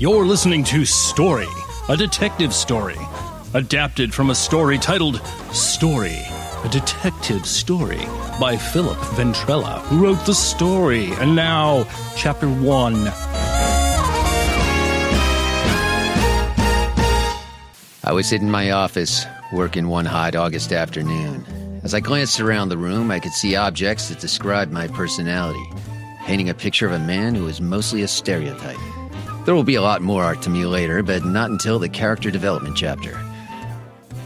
You're listening to Story, a detective story, adapted from a story titled Story, a detective story by Philip Ventrella, who wrote the story. And now, Chapter 1. I was sitting in my office, working one hot August afternoon. As I glanced around the room, I could see objects that described my personality, painting a picture of a man who was mostly a stereotype. There will be a lot more art to me later, but not until the character development chapter.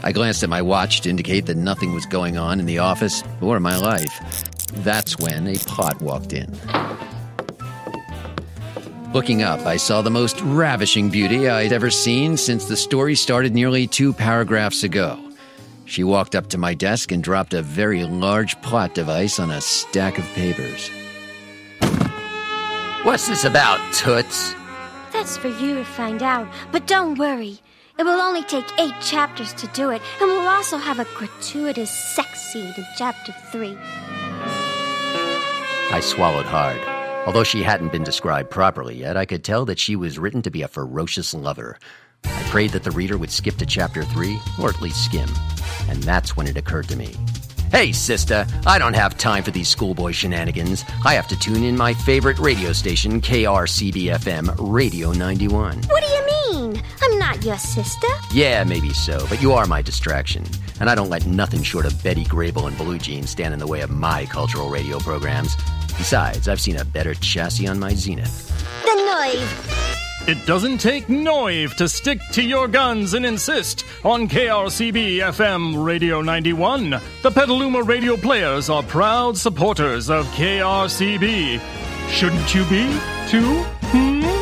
I glanced at my watch to indicate that nothing was going on in the office or my life. That's when a pot walked in. Looking up, I saw the most ravishing beauty I'd ever seen since the story started nearly two paragraphs ago. She walked up to my desk and dropped a very large plot device on a stack of papers. What's this about, Toots? That's for you to find out. But don't worry. It will only take eight chapters to do it, and we'll also have a gratuitous sex scene in chapter three. I swallowed hard. Although she hadn't been described properly yet, I could tell that she was written to be a ferocious lover. I prayed that the reader would skip to chapter three, or at least skim. And that's when it occurred to me. Hey, sister, I don't have time for these schoolboy shenanigans. I have to tune in my favorite radio station, KRCB FM Radio 91. What do you mean? I'm not your sister. Yeah, maybe so, but you are my distraction. And I don't let nothing short of Betty Grable and Blue Jeans stand in the way of my cultural radio programs. Besides, I've seen a better chassis on my Zenith. The Noive. It doesn't take Noive to stick to your guns and insist on KRCB FM Radio 91. The Petaluma radio players are proud supporters of KRCB. Shouldn't you be, too? Hmm?